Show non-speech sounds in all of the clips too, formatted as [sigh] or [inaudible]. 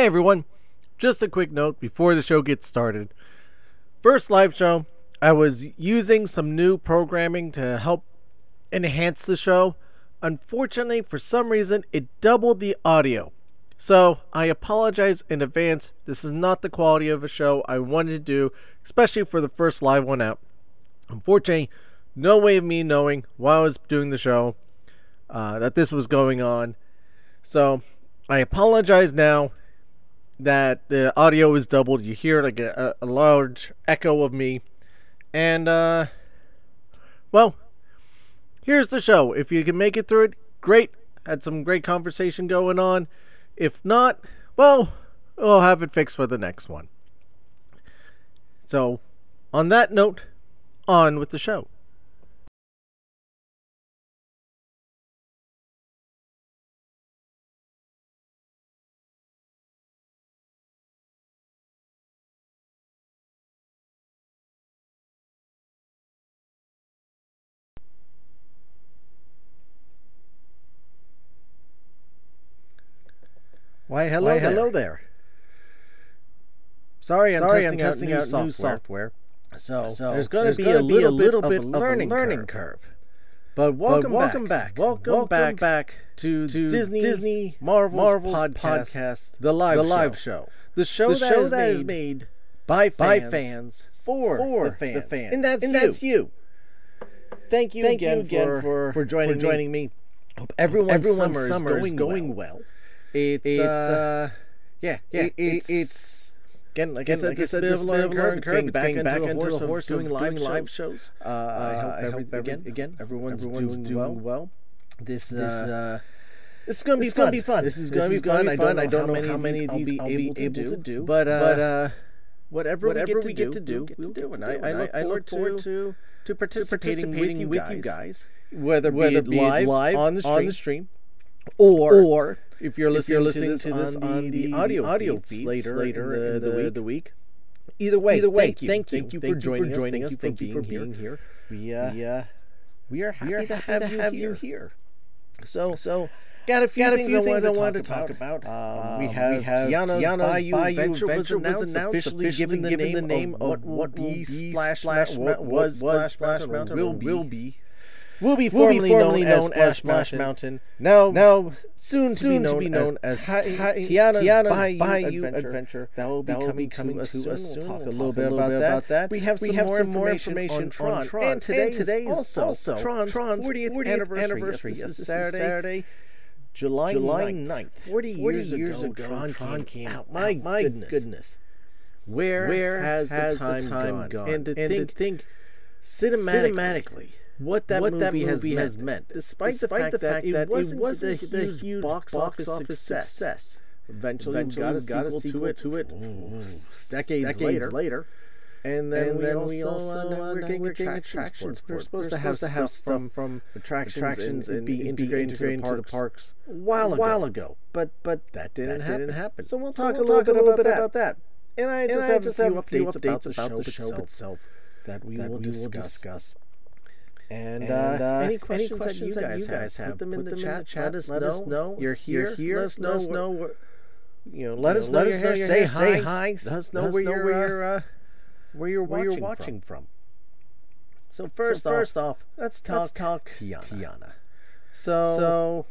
Hey everyone, just a quick note before the show gets started. First live show, I was using some new programming to help enhance the show. Unfortunately, for some reason, it doubled the audio. So I apologize in advance. This is not the quality of a show I wanted to do, especially for the first live one out. Unfortunately, no way of me knowing while I was doing the show uh, that this was going on. So I apologize now that the audio is doubled. You hear like a, a large echo of me. And, uh, well, here's the show. If you can make it through it, great. Had some great conversation going on. If not, well, we'll have it fixed for the next one. So, on that note, on with the show. Why, hello, Why, there. hello there. Sorry, I'm Sorry, testing, I'm testing out, new, out new software. So, so there's going to be, a little, bit of, bit of learning, learning curve. curve. But welcome, but welcome back. back. Welcome, welcome back, back to, to Disney, Disney Marvel's, Marvel's podcast, podcast, the live, the live show. show. The show, the that, show is, made by fans, by fans for, for the, fans. the fans. And that's, and you. that's you. Thank you Thank again, you again for, for, joining, for joining me. me. Hope everyone's, everyone's summer, summer is going, going well. well. It's, it's uh, uh yeah, yeah, it, it's, it's again, again, like I said, this bit of curve, curve, back, into, back the into the horse, horse doing, live, doing live shows. Uh, I uh, hope, I hope every, again, again, everyone's, everyone's doing, doing well. well. This, uh, uh, this is gonna be fun. be fun. This is gonna be fun. I don't, I don't know how many of these I'll be able to do, but uh, whatever we get to do, we will do, and I look forward to to participating with you guys, whether whether live on the stream or or if you're listening, if you're listening to this, to this on, the, the audio, audio beats, beats later, later in, the, in the, the, week. the week. Either way, either way, thank you, thank you, thank you, thank you for joining, for joining us, us, thank you for being here. We, uh, we, uh, we are happy, we are to, happy have to have you here. here. So, so got a few got a few things, things I wanted to talk about. about. Um, um we have, we have Tiana's, Tiana's Bayou, Bayou Venture, Venture was announced, was announced officially, officially given the given name, the name of, of what will be Splash Mountain, what was Splash Mountain, will be will be formerly, will be formerly known, known, as Splash, Mountain. Mountain. Now, now, soon, soon to be known, to be known as, as Tiana's, Tiana's Bayou, Bayou Adventure. Adventure. That will be that will coming, to us soon. We'll talk, talk a little bit about, that. about that. We have some, we have more, some information more information on, Tron. on Tron. And today, and today is also, also Tron's, Tron's 40th, 40th anniversary. anniversary. Yes, this, this is Saturday. Saturday. July, July 9th, 9th 40, 40 years, ago, ago Tron, Tron came out. My, out. goodness. goodness. Where, Where has, has the time, the time gone? gone? And to and think, think cinematically, cinematically what that, what movie, that movie has, meant, has meant, despite, despite the, fact the fact that, it wasn't, it wasn't the, huge, huge box, box office success. success. Eventually, Eventually got a sequel, sequel to it, to it oh, decades, decades later. later. And then, and we, then also, we also uh, now we're getting, attractions. We're supposed, we're to have have stuff from, from attractions, attractions and, and be integrated, into, the the parks a while, while ago. But but that didn't, that happen. didn't happen. So we'll talk so we'll a little, talk bit, a little about bit about that. And I just and have I just a few have updates, updates about, the show, the show itself, itself that we that will we discuss. Will discuss. And, and uh, uh any, questions any, questions that you guys, that you guys have, have, put them in, the, them chat, in the chat. Let, us, let know. us know. You're here. You're here. Let us know. Let us know. Where, you know, let, you us, know, let us know. Here, say, say hi. Let us know, where, you're, where, you're, where you're watching, from. So first, so first off, off, let's talk, let's talk Tiana. Tiana. So, so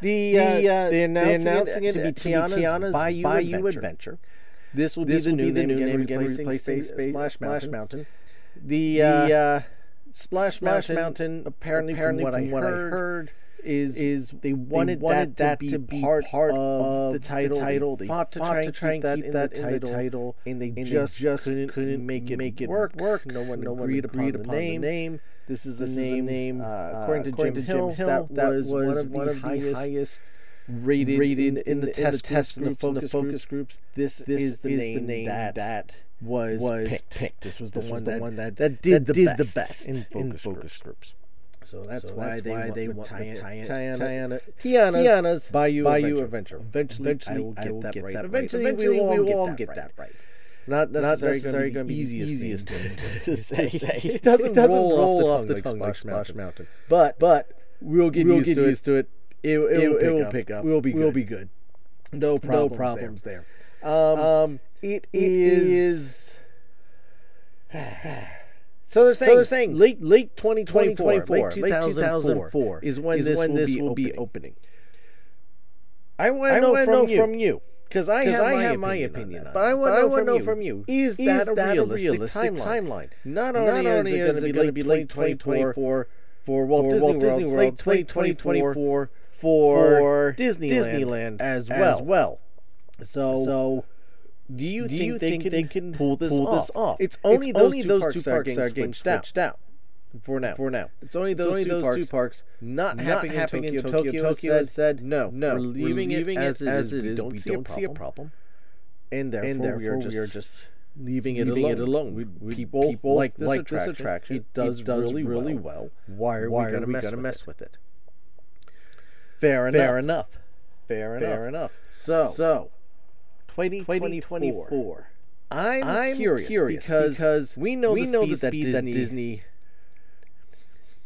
the the, uh, uh the announcing, the announcing it, it to be Tiana's, to be Tiana's Bayou, Bayou adventure. adventure. This will be the will new be the name, new again, name replacing, replacing Space, Space, Splash Mountain. Splash Mountain. The, the uh, uh, Splash, Splash Mountain, Mountain, apparently, apparently from what, from I, what heard, I, heard, is is they wanted, they wanted that, that, to be part, part of the title. The title. They, fought to fought try and keep, that, in that in the title, and they and just, just couldn't, couldn't make it make it work. work. No one no agreed, one agreed upon, upon the name. The name. This is the name. name uh, uh according to, according Jim, to Hill, Jim Hill, that, that was, was, one of one the, highest, highest rated, rated in, in, the, test, in the test groups, in the focus, groups. This, this is the, is name, the name that, that was, was picked. picked. This was the, this one, was the that, one that, that did, that the, did best the best in focus, in focus groups. groups. So that's so why that's they want went they with Tiana, Tiana, Tiana, Tiana's, Tiana's Bayou, Bayou Adventure. Eventually, eventually I will get, I will that, get right. that right. Eventually, eventually we will, all get, that, get right. that right. Not necessarily, necessarily going to be the easiest, easiest thing [laughs] to, say. to say. [laughs] It doesn't, it doesn't roll, roll off the tongue, off the like, Splash, Mountain. Mountain. But but we'll get, we'll used, get to used it. to it. It, will pick up. We'll be good. We'll be good. No problems, no problems there it is. is... [sighs] So they're saying, so they're saying late late 2024, 2024 late, 2004 is when is this, when will, this be will be opening. I want to know, from, know you. from you because I, have, I my have my opinion, on but I want to know, from you: is, is that, a realistic, realistic timeline? timeline? Not only, Not only is it going to be late 2024 for, Walt, Disney, World, late 2024 for, Disneyland, Disneyland as well. As well. So, so do you, do think, you they think, they, can pull this, pull off? this off? It's only it's those, only two, those parks two parks are getting switched, out. For now, for now, it's only those, it's only two, those parks two parks not, not happening, happening in Tokyo. Tokyo, Tokyo has said, said no, no, we're leaving, we're leaving it, as it as is. It is. We, don't, we see, don't a see a problem, and therefore, and therefore we, are just, we are just leaving it leaving alone. It alone. We, we, people, people like this like attraction. This attraction. It does, it does really, really well. well. Why are Why we going to mess with it? Fair enough. Fair enough. Fair enough. So, so 2024. 2024. I'm, I'm curious, curious because, because, we know we the speed, know that, Disney, that Disney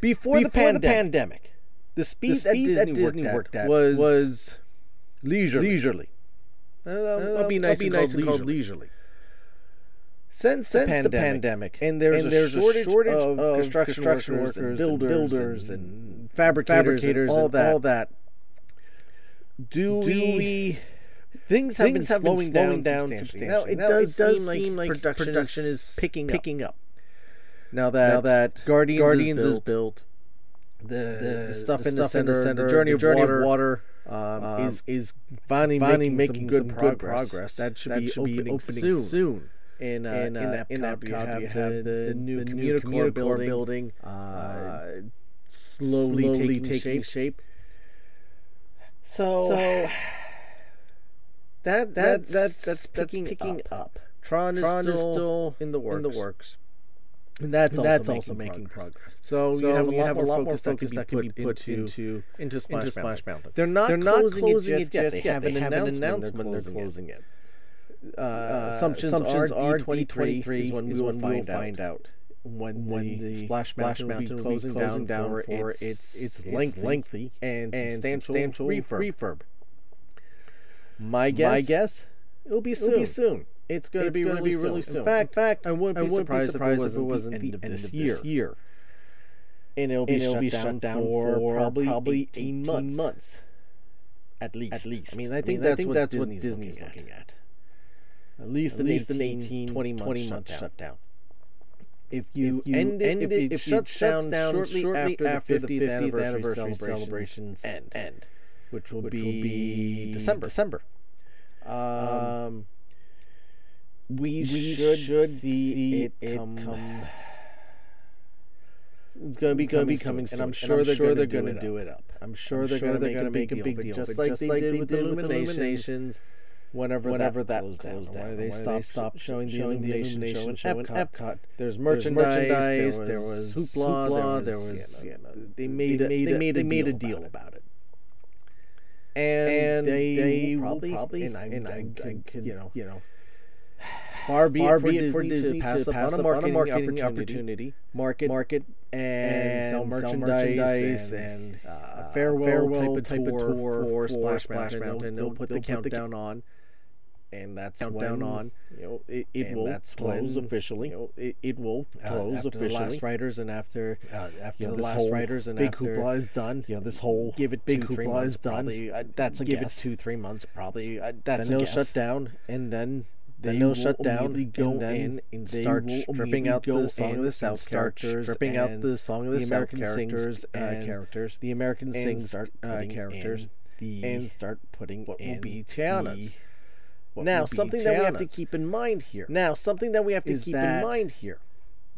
before, before the, pandemic, the, pandemic, the speed, the speed that, Disney that Disney, worked, at was, was leisurely. leisurely. Uh, that'd uh, be nice, that'd be nice and called leisurely. Since, since the, pandemic, the pandemic, and there's, and there's a, shortage a, shortage of, of construction, construction, workers, and builders, and, builders and, and fabricators, and all that, all that. Do, do we things have things been have slowing, been slowing down, down, substantially. Now, it, now, does, it does seem like, production, production, is picking up. picking up. Now that now that Guardians, Guardians is built, is built the, the, the, stuff the in the center, in center, the journey, of journey water, of water um, um, is is finally, finally making, making some, good, some good progress. That should, that be, should opening be, opening soon. soon. In, uh, in, uh, in Epcot, you have, you have the, the, the new the Communicore building, building uh, slowly, slowly taking, taking shape. shape. So, so that, that that's that's that's, that's picking, up. up. Tron, is, Tron still is still in the works. In the works. And that's and also, that's making, also making progress. progress. So, so you have a lot, have more, a lot focus more focus that can be put, into, into, into Splash, into Splash Mountain. They're not they're not closing, closing it just yet. They, have, an announcement when they're closing it. Uh, uh, assumptions, assumptions are, D23 is when we will find, find out when, when the, the Splash Mountain, Mountain will be closing, closing down, down for, its, its, its lengthy, and, substantial, refurb. My guess, my guess, it'll be soon. It'll be soon. It's going to be, gonna really, be really soon. In fact, in fact, I wouldn't be, I wouldn't surprised, surprised if it wasn't, the, end, end of this year. Year. And it'll be, and shut, it'll be down shut, down for, for probably, probably 18, 18 months. months. At least. At least. I mean, I think I mean, that's, I think what, that's Disney's what Disney's looking, looking at. at. At least, at an, least 18, an 18, 20 month, 20 shutdown. shutdown. If you, if you end, it, if, if it shuts, shuts down, down shortly, shortly after, after the 50th, anniversary, celebration celebrations, end. end which will, which be, will be December. December. Um, um, we, we should, should see, see it, it come. come. It's gonna be gonna be coming soon, and I'm sure, and I'm sure they're, they're gonna, do, it up. I'm sure I'm they're sure gonna, gonna make, make a big deal, just, like, just they like they did with the Illuminations. illuminations whenever, whenever that, that closed down, down. They stopped, stopped showing, the illumination, illumination show in Epcot. Epcot. There's merchandise, There's merchandise there was hoopla, there was, hoopla, there was, there was yeah, no, they made they made, a, they made a, they made a deal about it and, and they, they will probably, probably and I, and I, I you know, you know, far be far it for, it for Disney, Disney to pass, to pass up, on, a marketing, opportunity, opportunity market, market, and, sell merchandise, sell merchandise and, and uh, uh, farewell, farewell, type of, type tour, of tour for Splash, Splash Mountain. Mountain. They'll, they'll, they'll put the countdown on and that's down, when, on. You know, it, it will uh, close when, officially. You know, it, it will close uh, after officially. The last writers and after uh, after you know, the last writers and big after, hoopla is done. You know, this whole give it big two, hoopla is done. Probably, uh, that's a give guess. it two three months probably. Uh, that's then a they'll guess. shut down and then. They then they'll shut down go and then and start stripping out the song of the South characters, stripping out the song of the, American characters, and characters, the American sings uh, characters, and start putting what will be Tiana's now something that we have to keep in mind here. Now something that we have to keep in mind here.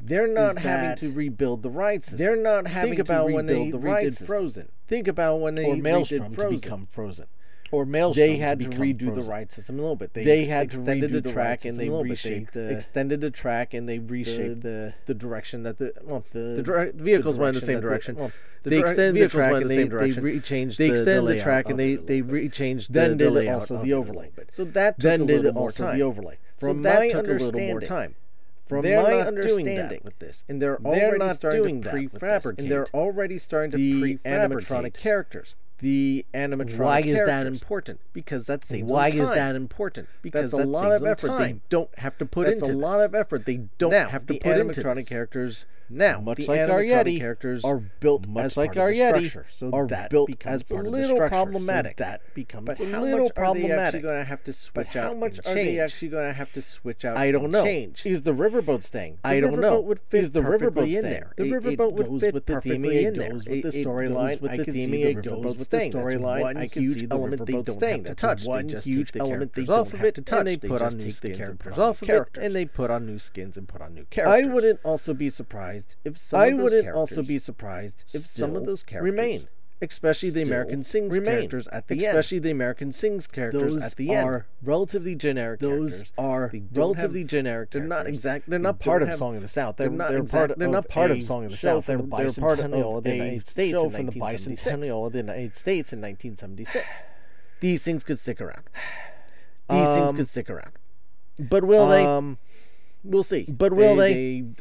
They're not having to rebuild the rights. They're not having Think about to rebuild when they the rights. Frozen. Think about when they or Maelstrom redid Frozen. to become Frozen or Maelstrom. They had to, to redo frozen. the ride system a little bit. They, they had extended the, the track and they reshaped the extended the track and they reshaped the the, direction that the well, the, the dra- vehicles went in the same direction. Well, the they extended the track and they, they rechanged they extended the, track and they they rechanged then the, did also the overlay. So that then did also the overlay. From my understanding, from they're my understanding with this, and they're, they're already starting to prefabricate, and they're already starting to the animatronic characters the animatronic. Why is characters. that important? Because that saves. Why is that important? Because that's a lot of effort they don't have to put that's into. That's a this. lot of effort they don't now, have to put into. The animatronic characters now, much like our Yeti, characters are built much like our Yeti, so are that built as part a little problematic. So that becomes but a little problematic. Going to have to switch but out? How much are they actually going to have to switch out? I don't know. Change is the riverboat staying? I don't know. Would fit is the riverboat in there? The riverboat would fit perfectly in there. It goes with the storyline. I can see the riverboat staying. The storyline, I can see the element they don't staying. have to touch. One they just huge element they don't have to touch. And they, they put on new skins and put off of it, and they put on new skins and put on new characters. I wouldn't also be surprised if some. I wouldn't also be surprised if some of those characters remain especially the American Sings remain. characters at the especially end. the American Sings characters those at the end are relatively generic. Those characters. are relatively have, generic. They're characters. not exact. They're not they part of have, Song of the South. They're, they're not. They're, exact, part, they're not part of Song of the South. They're, the they're part of the United States show from the bicentennial of the United States in 1976. These things could stick around. These um, things could stick around. But will um, they? We'll see. But will they? they, they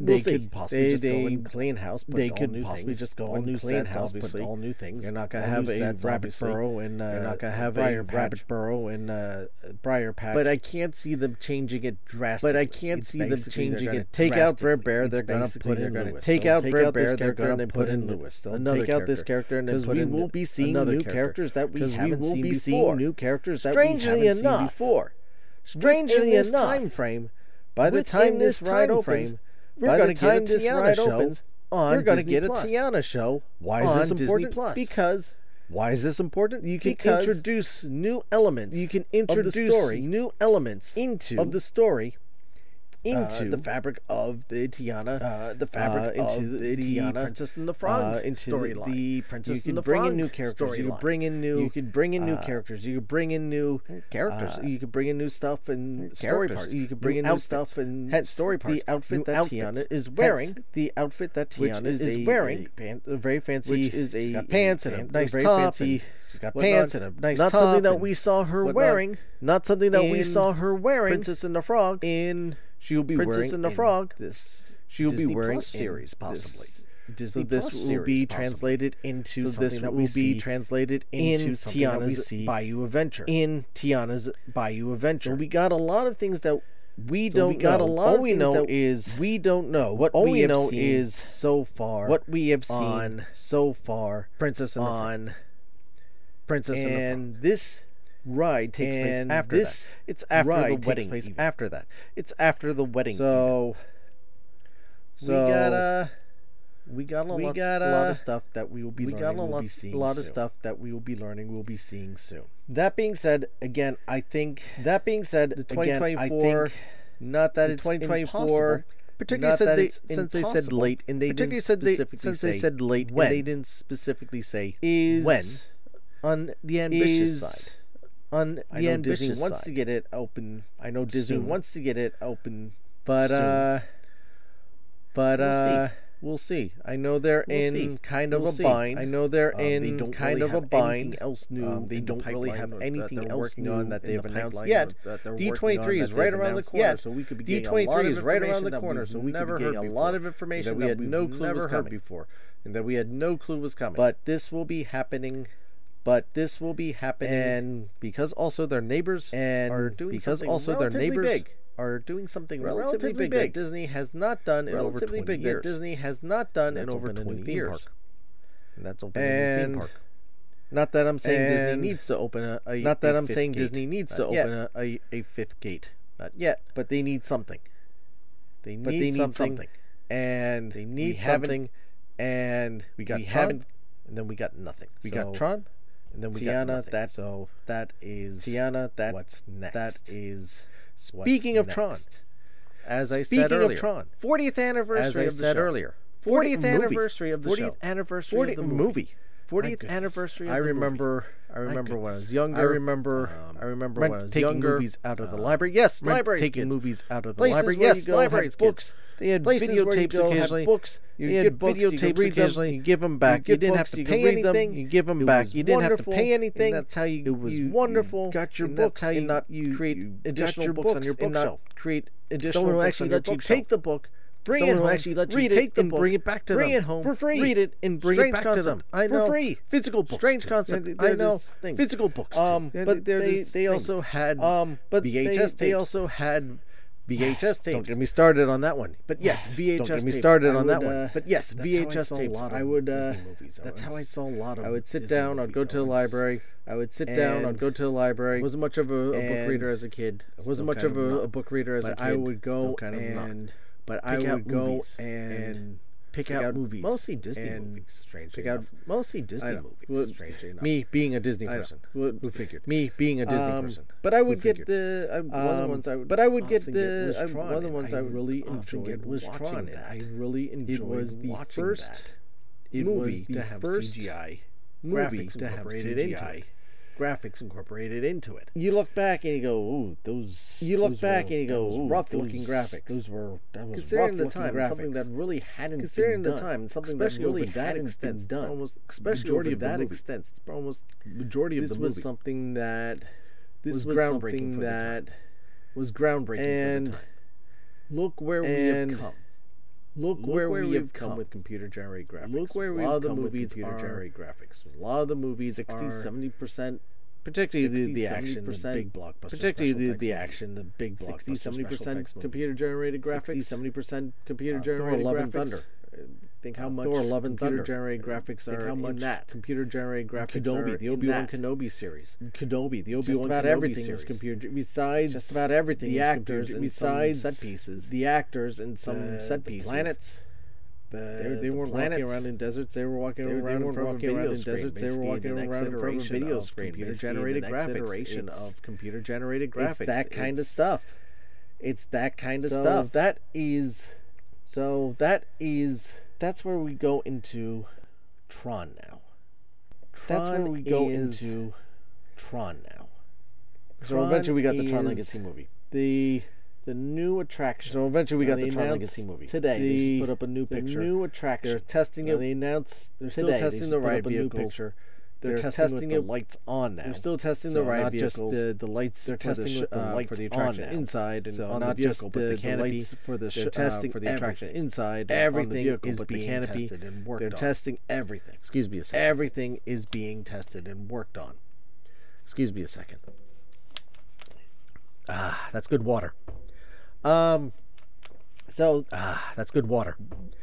they we'll could see. possibly they, just they go and clean house. But they could possibly things, just go and new clean sets, house, obviously. all new things. You're not gonna all have a sets, rabbit burrow and uh, you're not gonna have a patch. rabbit burrow and uh, briar patch. But I can't see them changing it drastically. But I can't it's see them changing it. Take out Brer Bear, they're gonna put in Louis. Take out Brer Bear, they're gonna put in Louis. Take out this character and then. We will be seeing new characters that we haven't seen before. New characters that we haven't seen before. Strangely enough, time frame. By the time this ride opens we're going to get a Tiana show opens, on we're going to get a Tiana show. Why is this important? Disney Plus. Because why is this important? You can because introduce new elements. You can introduce story, new elements into of the story into uh, the fabric of the Tiana, uh, uh the uh, fabric uh, into the, Tiana, Princess and the uh, Frog into story The Princess you and the bring in new characters. You can bring in new. You can bring in new characters. You can bring in new characters. you can bring in new stuff and story parts. You can bring in new stuff and hence story parts. The outfit new that outfits. Tiana is wearing. Hence, the outfit that Tiana is, is a, wearing. A, pant, a very fancy. Which is a pants and a nice very top. Fancy, she's got pants and a nice top. Not something that we saw her wearing. Not something that we saw her wearing. Princess and the Frog in she will be Princess and the Frog. This she will Disney be wearing Plus series possibly. This, Disney so this Plus will be possibly. translated into so this will be translated into in Tiana's Bayou Adventure. In Tiana's Bayou Adventure, so we got a lot of things that we so don't we got know. a lot all we know is we don't know what all we, we know is so far what we have seen so far princess and on princess and, and this ride takes and place after this that. It's after the wedding. Takes place even. after that. It's after the wedding. So, so uh, we got a we got a, we lot, got a lot of stuff that we will be we learning. got a lot, we'll lot of stuff that we will be learning. We'll be seeing soon. That being said, again, I think that being said, the 2024. Not that it's 2024 particularly they, since they said late and they didn't specifically since say they said late when, and they didn't specifically say is when on the ambitious side on I know ambitious Disney wants side. to get it open. I know Disney Soon. wants to get it open, but Soon. uh, but we'll uh, see. we'll see. I know they're we'll in see. kind of we'll a see. bind. I know they're um, in they kind really of a bind. Else new, um, they don't really have anything else new on that they've the announced yet. D twenty three is right around the corner, so we could be D twenty three is right around the corner, so we never heard a lot of information that we had no clue was coming before, and that we had no clue was coming. But this will be happening but this will be happening and because also their neighbors and are doing because also their neighbors big. are doing something relatively, relatively big, big, that Disney has not done in over 20 big years. that Disney has not done in over 20 years. And that's opening and a theme park. Not that I'm saying and Disney needs to open a, a not that i I'm saying gate. Disney needs not to yet. open a, a, a, fifth gate. Not yet, but they need something. They need, but they need something, and they need something, and we got we Tron, and then we got nothing. We so, got Tron, and then we Tiana, got that so that is Tiana. That what's next? That is speaking of next. Tron. As I speaking said earlier, Speaking of Tron, 40th anniversary. As I said show. earlier, 40th, 40th anniversary of the 40th show. anniversary 40th of the movie. movie. 40th anniversary. I remember. I remember when I was younger. I remember. Um, I remember when I was taking younger. movies out of the uh, library. Yes, library taking kids. movies out of the places library. Yes, library. libraries. Books. They had places videotapes go, occasionally. books. You they had books, videotapes you occasionally. You give them back. You, you didn't books, have to pay anything. Them. You give them it back. You didn't have to pay anything. that's how you. It was you, wonderful. You got your books. how you not you create additional books on your bookshelf. Create additional. books. Someone actually let you take the book Bring Someone it home. actually let you take the book, bring it back to bring them. Bring it home for free. Read it and bring Strange it back concept. to them. I know. For free. Physical books. Strange concept. They're, they're I know. Physical books. Um, but they they also had um, but VHS They also had VHS [sighs] tapes. Don't get me started on that one. But yes, VHS. [sighs] Don't get me started on that uh, one. But yes, VHS tapes. I would. Uh, movies, I that's how I uh, saw a lot of. I would sit Disney down. I'd go to the library. I would sit down. I'd go to the library. Wasn't much of a, a book reader as a kid. Wasn't much of a, a, book reader as a kid. I would go kind of and. Not but I would go and, and pick, pick out, out, movies, mostly Disney movies. Strange, pick enough. out mostly Disney movies. Well, strange enough, me being a Disney person, well, who figured? Me being a Disney um, person, but I would get the I, one of the um, ones I would. But I would get the I, one of the ones I, I really enjoyed was Tron. I really enjoyed. It was the first. It was the first CGI movie to have CGI graphics incorporated into it. You look back and you go, "Ooh, those." You look those back were, and you go, "Rough looking graphics." Those were that was considering the time graphics. something that really hadn't considering the done. time something especially that really that extent done almost especially majority of that movie. extent almost majority of this the movie. was something that this was, was groundbreaking something that was groundbreaking and look where and we have come Look, where, where, we have come, with computer generated graphics. Look where we have come with computer generated graphics. A lot of the movies 60, 70 percent particularly 60, the, the action, the big blockbuster, particularly the, the action, the big 60, blockbuster, 70 percent computer generated graphics, 70 percent computer generated uh, Thor: Love and Thunder. Think how much loving computer generated graphics are how much in that computer generated graphics Kenobi, are the Obi Wan Kenobi series, Kenobi, the Obi Wan about Kenobi everything series. is computer. Besides just about everything, the actors and besides set pieces, the actors and some the, set pieces, the planets. The, they, they the weren't planets. walking around in deserts. They were walking they, around. They weren't walking around in screen, deserts. They were walking the around in front of video screen. Computer generated graphics. Iteration of computer generated graphics. It's that kind of stuff. It's that kind of so stuff. That is. So that is that's where we go into Tron now. Tron that's where we go into Tron now. so Tron eventually we got the Tron Legacy movie. The the new attraction. So eventually we got the Tron Legacy movie today. The, they just put up a new picture. The new attraction. They're testing it. They announced they're today. still testing the ride up a vehicles. new picture. They're, they're testing, testing the lights on now. They're still testing so the ride not vehicles. Just the, the lights. They're testing the sh- with the lights for the attraction on now. inside and so on not the vehicle, just the, but the, canopy. The for the sh- uh, testing uh, for the attraction everything. inside. Everything on the vehicle, is but being the canopy. tested and worked they're on. They're testing everything. Excuse me a second. Everything is being tested and worked on. Excuse me a second. Ah, that's good water. Um, so ah, that's good water.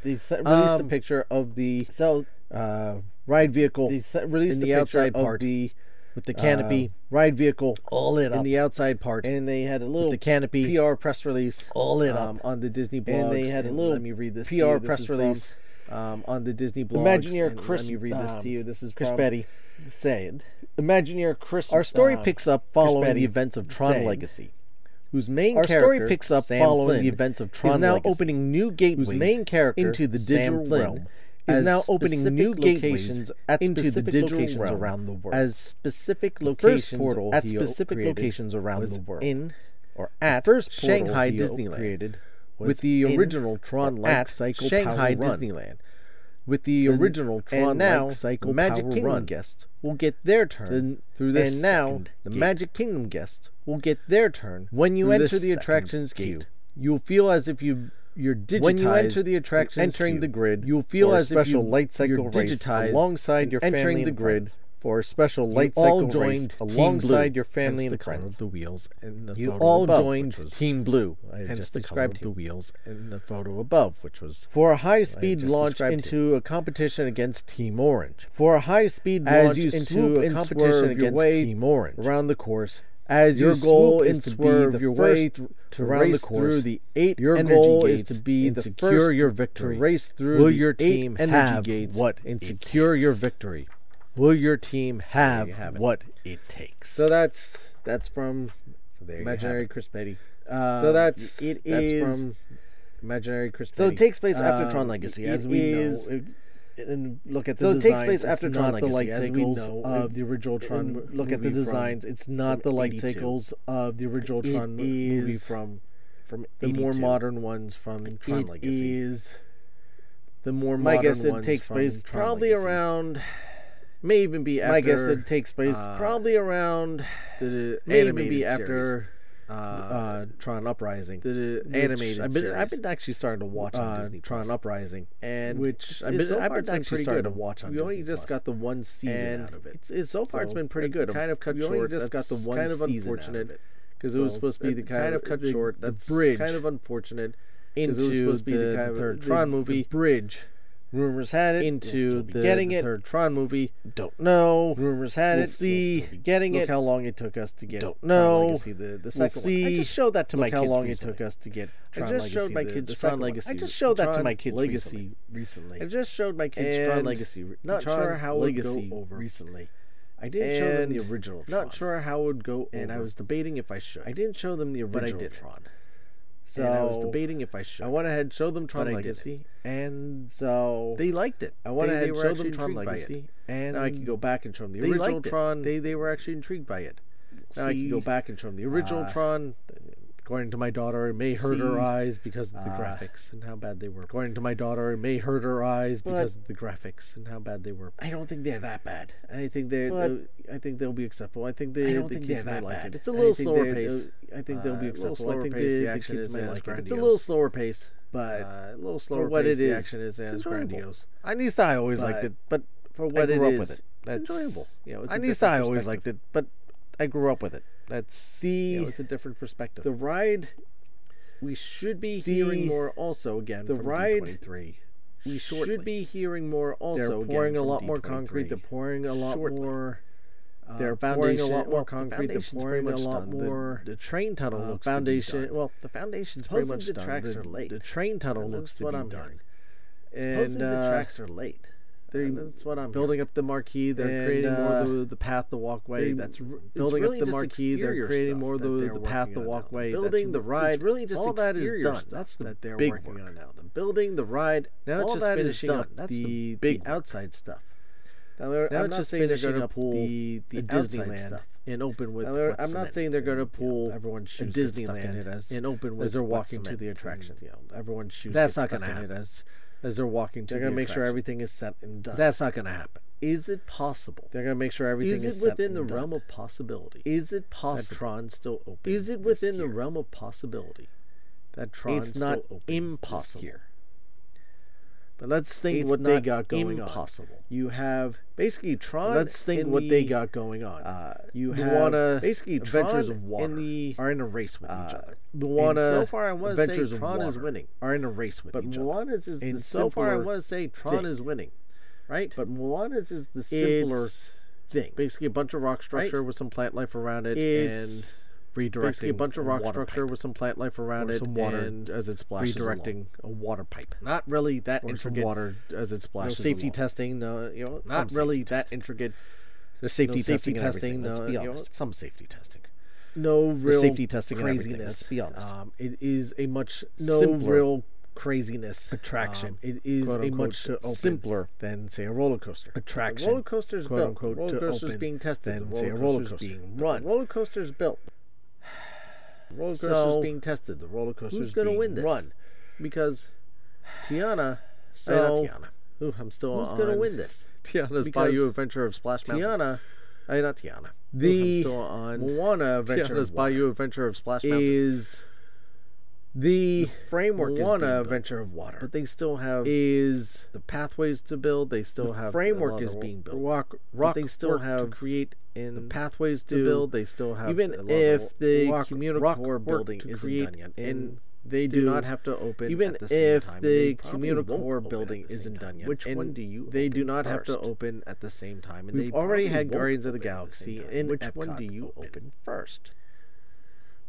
They released um, a picture of the so uh, ride vehicle. They set, released in the, the outside part the, with the canopy uh, ride vehicle all in up. the outside part, and they had a little the canopy PR press release all in um, on the Disney blogs. And they had a little. Let me read this. PR you, this press release um, on the Disney blogs. Imagineer Chris. Let me read this um, to you. This is Chris Beatty said. Imagineer Chris. Our story um, picks up following the events of Tron Legacy whose main Our character, story picks up Sam following Flynn, the events of Tron is now Legacy, opening new gateways whose main character, into the digital realm is now opening new gateways into the digital realm around the world. As specific locations portal at specific locations around the world. In or at first Shanghai Disneyland created with the original Tron Lightcycle Shanghai Disneyland with the and, original Tron now, cycle Magic Power Kingdom Run. guests will get their turn through this. And now the gate. Magic Kingdom guests will get their turn. When you enter the attractions gate, you'll feel as if you've you're digitized. When you enter the attraction, entering queue, the grid, you'll feel as if you, light cycle you're digitized alongside your family entering the grid. Friends. For a special light you cycle all joined race alongside blue, your family and friends. the wheels in the you photo all above, joined Team Blue. I hence the color of the wheels in the photo above, which was for a high-speed launch into a competition against Team Orange. For a high-speed launch into a competition against Team Orange around the course, as your, your goal is to be the your way to race the through the eight your energy goal gates is to be the secure your victory. race through Will your team energy have gates what and secure your victory. Will your team have, have what it. it takes? So that's that's from so Imagineer Chris Beatty. Uh, so that's it that's is from Imagineer Chris. Beatty. So it takes place after uh, Tron Legacy, as we know. It, and look at the so it takes place after Tron the light as we know of the original Tron. Look at the designs; it's not the light cycles of the original it Tron movie from from 82. the more modern ones from Tron Legacy. Is the more my guess it takes place probably Legacy. around may even be after. My guess it takes place uh, probably around the may be after uh, uh, Tron Uprising, the animated I've been, series. I've been actually starting to watch on uh, Disney Tron Uprising, and which I've been, so I've been actually starting good. to watch on. We Disney only just Plus. got the one season and out of it. It's, it's so far so it's been pretty good. Kind of cut we short. only just got the one kind of season unfortunate because it was supposed to be the kind, of, cut short. That's kind of unfortunate. Into it was supposed to be the, kind of, the Tron movie bridge Rumors had it into the, getting the it. third Tron movie. Don't know. Rumors had we'll it. See, getting Look it. how long it took us to get. Don't know. Legacy, the, the second we'll see. One. I just showed that to Look my kids. How long recently. it took us to get. Tron I just Legacy, showed my kids the, Tron Legacy. One. I just showed that to my kids Legacy recently. I just showed my kids and Tron Legacy. Not Tron sure how Legacy go over recently. I didn't show them the original. Tron. Not sure how it would go. Over. And I was debating if I should. I didn't show them the original but I did. Tron. So and I was debating if I should. I went ahead, showed them Tron Legacy, and so they liked it. I went they, ahead, and showed them Tron Legacy, and now I can go mm. back and show them the original Tron. They they were actually intrigued by it. Now See, I can go back and show them the original uh, Tron. According to my daughter, it may hurt See? her eyes because of the uh, graphics and how bad they were. According to my daughter, it may hurt her eyes because of the graphics and how bad they were. I don't think they're that bad. I think they're. I think they'll be acceptable. I think they. I don't the think kids they're that bad. It. It's a little slower pace. I think they'll uh, be acceptable. I think the, the kids may like it. It's a little slower pace, but uh, a little slower. what it is, action is as grandiose. At least I always liked it, but for what I grew up with it. It's enjoyable. You know, it's I always liked it, but I grew up with it that's the you know, it's a different perspective. The ride we should be the, hearing more also again the ride D23 we shortly. should be hearing more also they're pouring a lot D23 more concrete they're pouring a lot shortly. more uh, they're pouring a lot more well, concrete. The they're pouring a lot done. more. The, the, train tunnel uh, looks foundation. Well, the foundation's pretty much the done. Tracks the, are late. the train tunnel looks to what be I'm done. Hearing. And, Supposedly uh, the tracks are late. They're that's what I'm building hearing. up the marquee. They're and, creating uh, more the, the, path, the walkway. They, that's building really up the marquee. They're creating more the, the path, the walkway. Building the ride. really just all that is done. That's the that they're big working work. on now. The building, the ride. Now all it's just that finishing done. up. That's the, big outside stuff. Now, they're, now I'm not just saying they're going to pull the, the Disneyland stuff and open with. Now, I'm not saying they're going to pull everyone's shoes Disneyland and open with as they're walking to the attraction. Everyone's shoes. That's not going to happen. It as, as they're walking to. They're gonna make sure everything is set and done. That's not gonna happen. Is it possible? They're gonna make sure everything is, is set within and the done. realm of possibility. Is it possible that Tron still open? Is it within the realm of possibility that Tron it's not still open impossible? This year? But let's think it's what they got going impossible. on. You have basically Tron. Let's think what the, they got going on. Uh, you have Moana, basically Adventures Tron of Water in the, are in a race with uh, each other. The so far I want to say Tron is winning. Are in a race with but each Moana's other. But Moana's is so far I want to say Tron thing. is winning, right? But Moana's is the simpler it's, thing. Basically, a bunch of rock structure right? with some plant life around it, it's, and redirecting basically a bunch of rock structure pipe. with some plant life around or it, water and as it splashes redirecting along. a water pipe. Not really that or intricate. water as it splashes. No safety along. testing. No, you know, not really that testing. intricate. The safety, no safety testing. testing no, let's be honest. You know, some safety testing. No real safety testing craziness. Let's be honest. Um, it is a much no simpler real craziness attraction. Um, it is a much simpler than say a roller coaster attraction. Roller coasters built. Unquote, roller coasters being tested. Than say a roller coaster being run. Roller coasters built. Roller coaster is being tested. The roller coaster who's is gonna being win this? run because Tiana. [sighs] So not Tiana. Ooh, I'm still. Who's gonna win this? Tiana's because Bayou Adventure of Splash Mountain. Tiana. I not Tiana. The Ooh, I'm still on Moana Adventure Tiana's Bayou Adventure of Splash Mountain is the, the framework is Adventure built, of Water, but they still have is the pathways to build. They still the have framework is being built. Rock, rock. They still have to create in the pathways to, build. They still have even if the rock, communicore building isn't done yet, and they do, not have to open even if time. the communicore building isn't done yet. Which and one do you? They do not first? have to open at the same time. And We've already had Guardians of the Galaxy. And which one do you open first?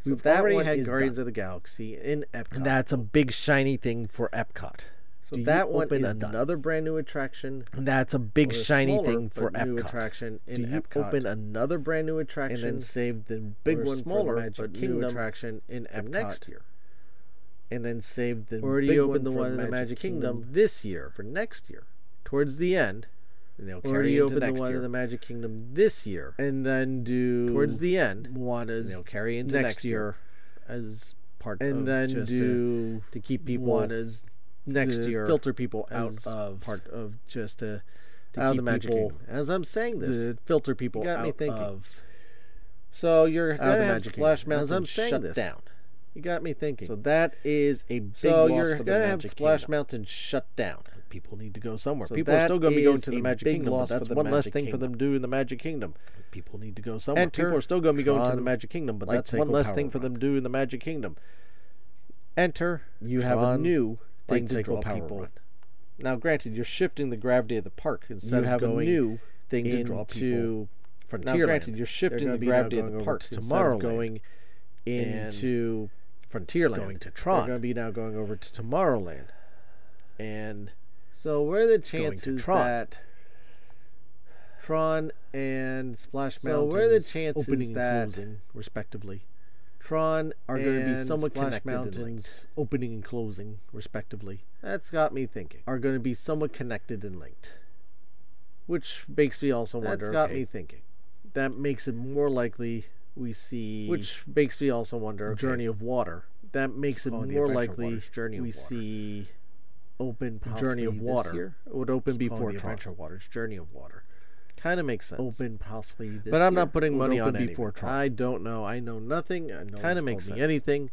We've so already had Guardians done. of the Galaxy in Epcot. And that's a big shiny thing for Epcot. So Do that one is another brand new attraction. And that's a big a shiny smaller, thing for Epcot. New attraction in Do you Epcot. open another brand new attraction and then save the big one smaller for Magic Kingdom new attraction in Epcot next year? and then save the or big open one the one in the Magic Kingdom, Kingdom, this year for next year. Towards the end, and they'll carry into next the one year. in the Magic Kingdom this year, and then do towards the end one they'll carry into next, next year, as part and then do to, to, keep people Moana's as next year filter people out of part of just to, to out of the Magic people, Kingdom. As I'm saying this, filter people got out me thinking. of. So you're gonna have Splash Mountain as I'm saying shut this. down. You got me thinking. So that is a big so loss you're for gonna Magic have Splash Kingdom. Mountain shut down people need to go somewhere. So people are still going to be going to the Magic Kingdom. but that's one Magic less thing Kingdom. for them to do in the Magic Kingdom. People need to go somewhere. Enter people are still going to be Tron, going to the Magic Kingdom, but that's one less thing for them to do in the Magic Kingdom. Enter. You Tron, have a new thing to draw people. Run. Now, granted, you're shifting the gravity of the park instead you of having a new thing to draw people. Frontierland. Now, granted, you're shifting the gravity of the park tomorrow going into Frontierland. Going to Tron. They're going to be now going over to Tomorrowland, and so where are the chances Tron. that Tron and Splash Mountain? So what are the chances opening that and closing, respectively, Tron are going to be somewhat Splash connected Mountains and opening and closing, respectively? That's got me thinking. Are going to be somewhat connected and linked, which makes me also wonder. That's got okay, me thinking. That makes it more likely we see, which makes me also wonder. Okay. Journey of Water. That makes it oh, more likely we water. see open Journey of Water. It would open before Adventure Water. Journey of Water. Kind of makes sense. Open possibly this But I'm not putting money on before anything. Tron. I don't know. I know nothing. No kind of makes me anything.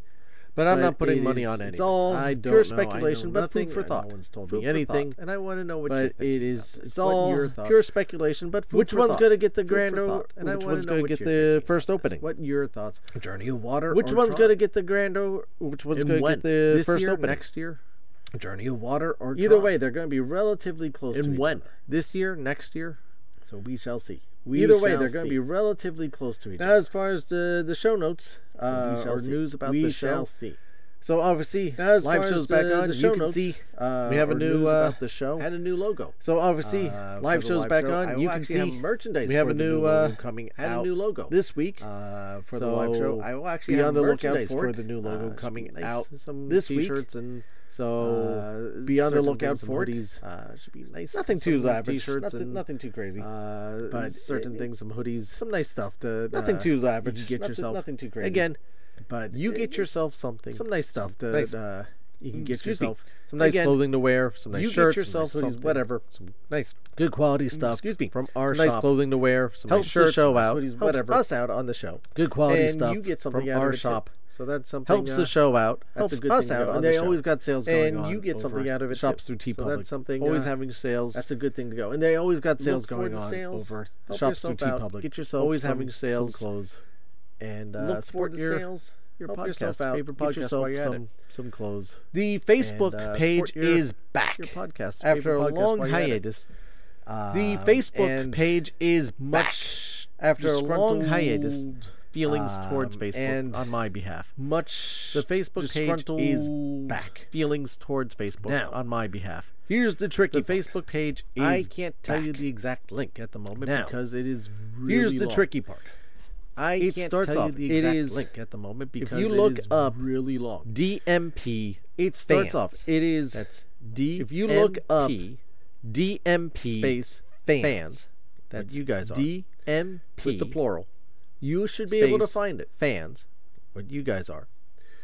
But, but I'm not putting money is, on anything. It's all I don't pure speculation. I know but nothing. food for thought. No one's told food me anything, and I want to know what. But it is. It's all pure speculation, but which one's going to get the grand opening? and which one's going to get the first opening? What your thoughts? Journey of Water. Which one's going to get the grand Which one's going to get the first opening next year? Journey of Water or Either Tron. way, they're going to be relatively close. to And each when? other. This year? Next year? So we shall see. We Either way, they're going to be relatively close to each Now, other. as far as the the show notes uh, we shall or see. news about we the show, shall see. so obviously Now, as live far shows as back on. the show you can see uh, we have a new uh, about the show. and a new logo. So obviously Uh, live shows live back show, on. You can see have merchandise. we have for a the new, logo uh, coming and a out new logo this week. uh, for the live show. I will actually be on the lookout for, the new logo uh, coming out some this week. t-shirts and so uh, be on the lookout for hoodies. Uh, should be nice. Nothing some too lavish. T-shirts nothing, and, nothing too crazy. Uh, but certain it, things, some hoodies, some nice stuff. To uh, nothing too lavish. You get nothing, yourself nothing too crazy. Again, but you get yourself something. Some nice stuff. To, nice. Uh, you can mm, get Excuse yourself me. some nice again, clothing to wear. Some nice you shirts. Get yourself some nice hoodies, whatever. Some nice, good mm, quality stuff. Excuse me. From our shop. nice clothing to wear. Some helps nice shirts, the show out. Hoodies, helps whatever. us out on the show. Good quality and stuff. You get something from out our shop. Tip so that's something helps uh, the show out, helps us out, and they the always got sales going and on. And you get something out of it. Shops too. through TeePublic. So that's something always uh, having sales. That's a good thing to go. And they always got sales going on sales. over Help shops through TeePublic. Get yourself always some, having sales clothes, and uh, look support your, sales. Your Help podcast, yourself out. Favorite podcast get yourself some, some clothes. The Facebook and, uh, page your, is back. Your podcast um, after a long hiatus. The Facebook page is much after a long hiatus feelings um, towards Facebook and on my behalf. Much the Facebook page is back. Feelings towards Facebook now, on my behalf. Here's the tricky. The part. Facebook page is I can't tell back. you the exact link at the moment now, because it is really Here's the tricky part. I it can't starts tell off, you the exact is, link at the moment because if you look up really long. DMP. It starts off. It is that's D. If you look up DMP space fans, that's you guys are DMP with the plural you should be able to find it. Fans, what you guys are,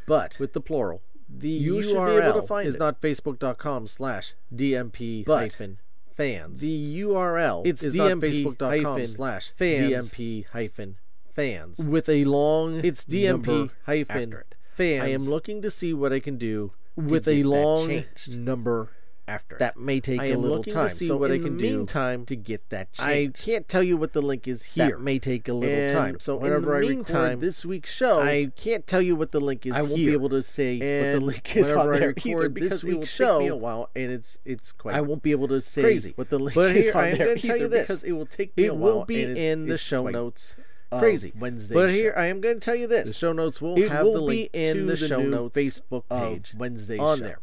But with the plural. the you URL should be able to find is it. not Facebook.com/slash DMP hyphen fans. the URL it's is not facebook.com slash fans dmp hyphen fans. with a long It's dmp number hyphen after it. fans. I am looking to see what I can do with a long number after. That may take I a little time. so what in I can the do meantime to get that change. I can't tell you what the link is here. That may take a little and time. So whenever I meantime, record this week's show, I can't tell you what the link is. I won't here. be able to say and what the link is on there either because it will show, take me a while, and it's it's quite. I won't be able to say crazy. what the link but [laughs] is here, on there either tell you this. because it will take me it a while. It will be in the show notes crazy um, Wednesday. But here show. I am going to tell you this: the show notes will it have will the link in to the, the show notes Facebook page Wednesday on show. there.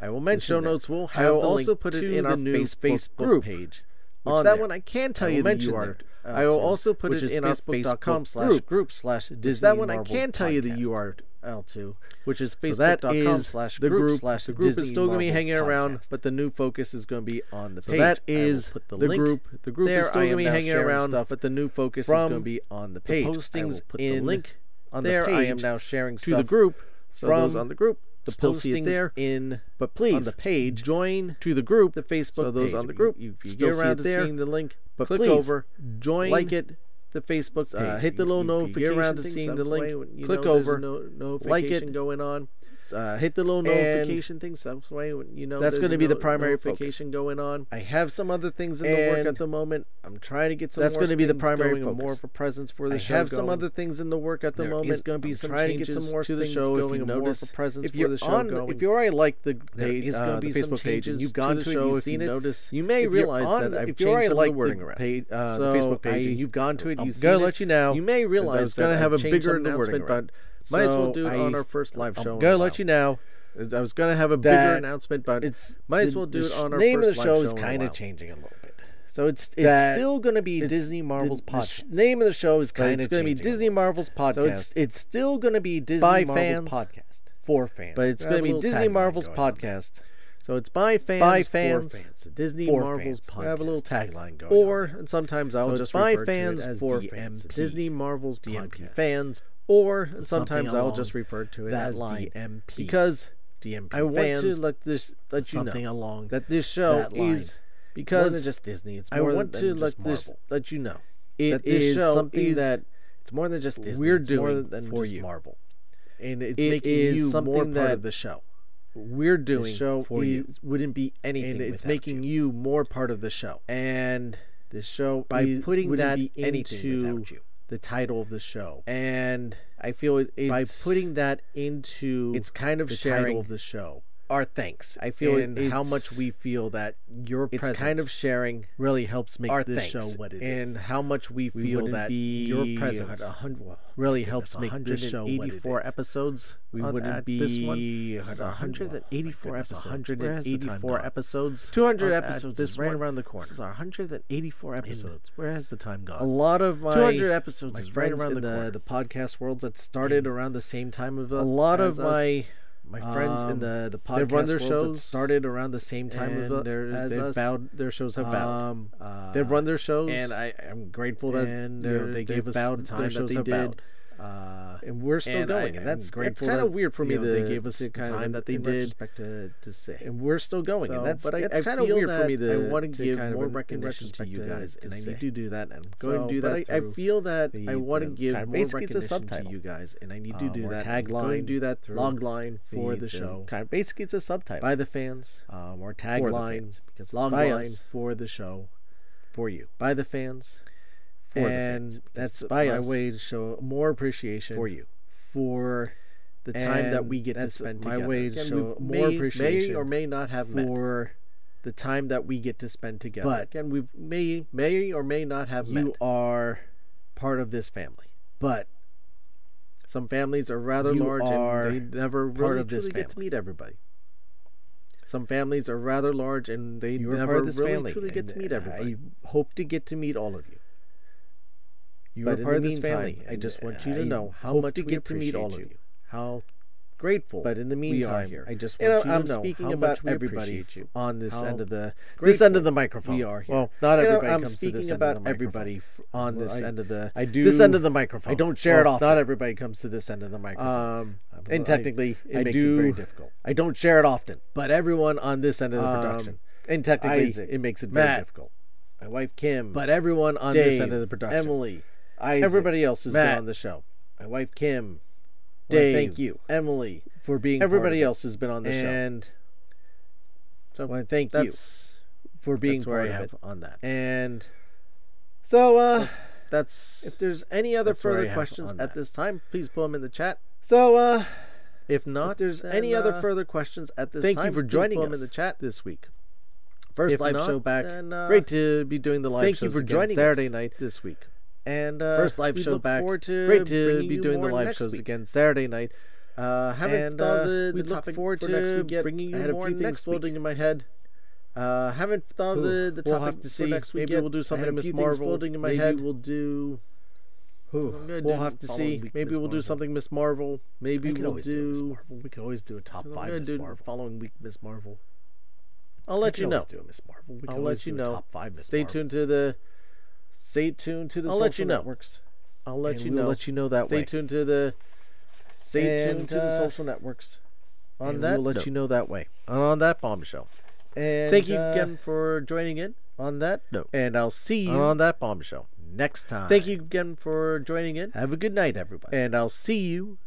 I will mention show notes. We'll have I will also put it in our new Facebook, group page. On that there. one I can tell I you the that. Uh, I will also put it in our facebook.com slash group slash Disney That one I can tell you the URL to, which is facebook.com slash group slash The group is still going to be hanging around, but the new focus is going to be on the page. that is the, group. The group is still going to be hanging around, but the new focus is going to be on the page. postings in link on there. I am now sharing to the group so from those on the group, the posting there in, but please on the page join to the group, the Facebook. So those page. on the group, you, you still around see there, seeing the link, but click please, over, join, like it, the Facebook, uh, hit the little you, notification. You're around to seeing the link. Click over, no, like it, going on uh, hit the little and notification thing. So that's why you know that's going to be the primary notification focus. going on. I have some other things in and the work at the moment. I'm trying to get some. That's going to be the primary focus. more for presence for the I show. I have going. some other things in the work at the there moment. It's going to be I'm some trying to get some more to the show. If you notice, more for presence if you're for the show on, going. if you already like the page, uh, uh, the Facebook page, and you've gone to, it show, you've seen it, you may realize that I've changed the wording around. Facebook page, and you've gone to it. You've got to let you know. You may realize that it's going to have a bigger announcement, but might so as well do it I, on our first live show. I'm gonna let you know. I was gonna have a bigger announcement, but it's might as well do it on our name first of the show is kind of changing a little bit. So it's it's still going to be Disney Marvel's podcast. Name of the show is kind of going to be Disney Marvel's podcast. So it's it's still going to be Disney by Marvel's fans, podcast for fans. But it's going to be Disney Marvel's podcast. So it's by fans, by fans, for fans. Disney for Marvel's fans. podcast. We have a little tagline going. Or on. and sometimes I'll so just by refer fans to it as for DMP. fans. Disney Marvel's DMP podcast. fans or sometimes I'll just refer to it as line. DMP. Because DMP I want to let this let something you know along that this show that is because more just Disney. It's more I want than, to than let this let you know it that this is show something is, that it's more than just Disney. We're it's doing more than for just you. Marvel, and it's it making you something more part that of the show. We're doing the show for is, you wouldn't be anything. And it's making you. you. more part of the show, and this show by is, putting that be anything into you the title of the show. And I feel it, by putting that into it's kind of the sharing, title of the show our thanks. I feel and how much we feel that your it's presence kind of sharing really helps make our this thanks. show what it is, and how much we, we feel that your presence well, really helps make this show what it is. 184 episodes. We wouldn't be this one. 184 episodes. 184 episodes. 200 episodes. This is right around the corner. This is our 184 episodes. Where has the time gone? A lot of my 200 episodes is right around the, the corner. The podcast worlds that started around the same time of a lot of my my friends um, in the the podcast they run their shows started around the same time as, as us. Bowed, their shows have bowed. Um, uh, they run their uh, shows, and I, am grateful that you know, they gave us the time that they did. Bowed. Uh, and we're still and going, I, and that's—it's kind of weird for me. Know, the, they gave us the kind time of, that they did to, to say, and we're still going, so, and that's but I, that's kind of weird for me. To, I want to give more recognition to you guys, to and I need to do that, and I'm going so, to do that. I, I, feel that the, I want to give more recognition to you guys, and I need to uh, do that. Tagline, do that through logline for the show. Basically, it's a subtitle by the fans, uh, or tagline because logline for the show for you by the fans for and that's my way to show more appreciation for you for the time and that we get to spend my together. My way to Again, show may, more appreciation may or may not have for met. the time that we get to spend together. But and we may may or may not have you met. are part of this family. But some families are rather you large are and they never part really of this family. get to meet everybody. Some families are rather large and they you never really family. truly get and to meet everybody. I hope to get to meet all of you. You but are part of this meantime, family. I just want you to know how much to get to meet all of you. How grateful. But in the meantime, here. I just want and you I'm know speaking how about much everybody you. on this how end of the this end of the microphone. We are here. Well, not everybody I'm comes speaking to this about end of the everybody on well, this I, end of the I do this end of the microphone. I don't share well, it often. Not everybody comes to this end of the microphone. Um, uh, and technically, I, it makes do, it very difficult. I don't share it often, but everyone on this end of the um, production. Um, and technically, it makes it very Matt, difficult. My wife Kim, but everyone on Dave, this end of the production. Emily, Isaac, everybody else has Matt, been on the show. My wife Kim, Dave, thank you, Emily, for being. Everybody else has been on the and show, and so well, thank you for being part of it. on that. And so, uh, well, that's if there's any other further questions at this time, please put them in the chat. So, uh, if not, if there's then, any uh, other further questions at this thank time, thank you for joining us in the chat this week. First if live not, show back. Then, uh, Great to be doing the live. Thank you for joining Saturday us. night this week. And uh, first live show back. Forward to Great to be doing the live shows week. again Saturday night. Uh, haven't and, uh, thought the, we look forward to week bringing you I had more a few things floating in my head. Uh, haven't thought of the, the topic we'll to see. Next week Maybe yet. we'll do something Miss Marvel. Floating in my Maybe head. we'll do. We'll have to see. Maybe Ms. we'll Marvel. do something Miss Marvel. Maybe we'll do. Miss Marvel. We could always do a top five Miss Marvel. Following week Miss Marvel. I'll let you know. Do Miss Marvel. I'll let you know. Top five Miss Stay tuned to the stay tuned to the. I'll let you know. Networks. I'll let and you we'll know. Let you know that stay way. Stay tuned to the. Stay and, tuned to the uh, social networks. On and that, we'll let note. you know that way. And on that bombshell. And thank you uh, again for joining in. On that note, and I'll see you on that bombshell next time. Thank you again for joining in. Have a good night, everybody. And I'll see you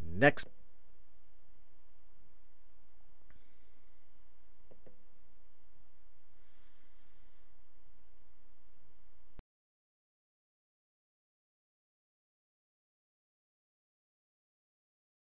next.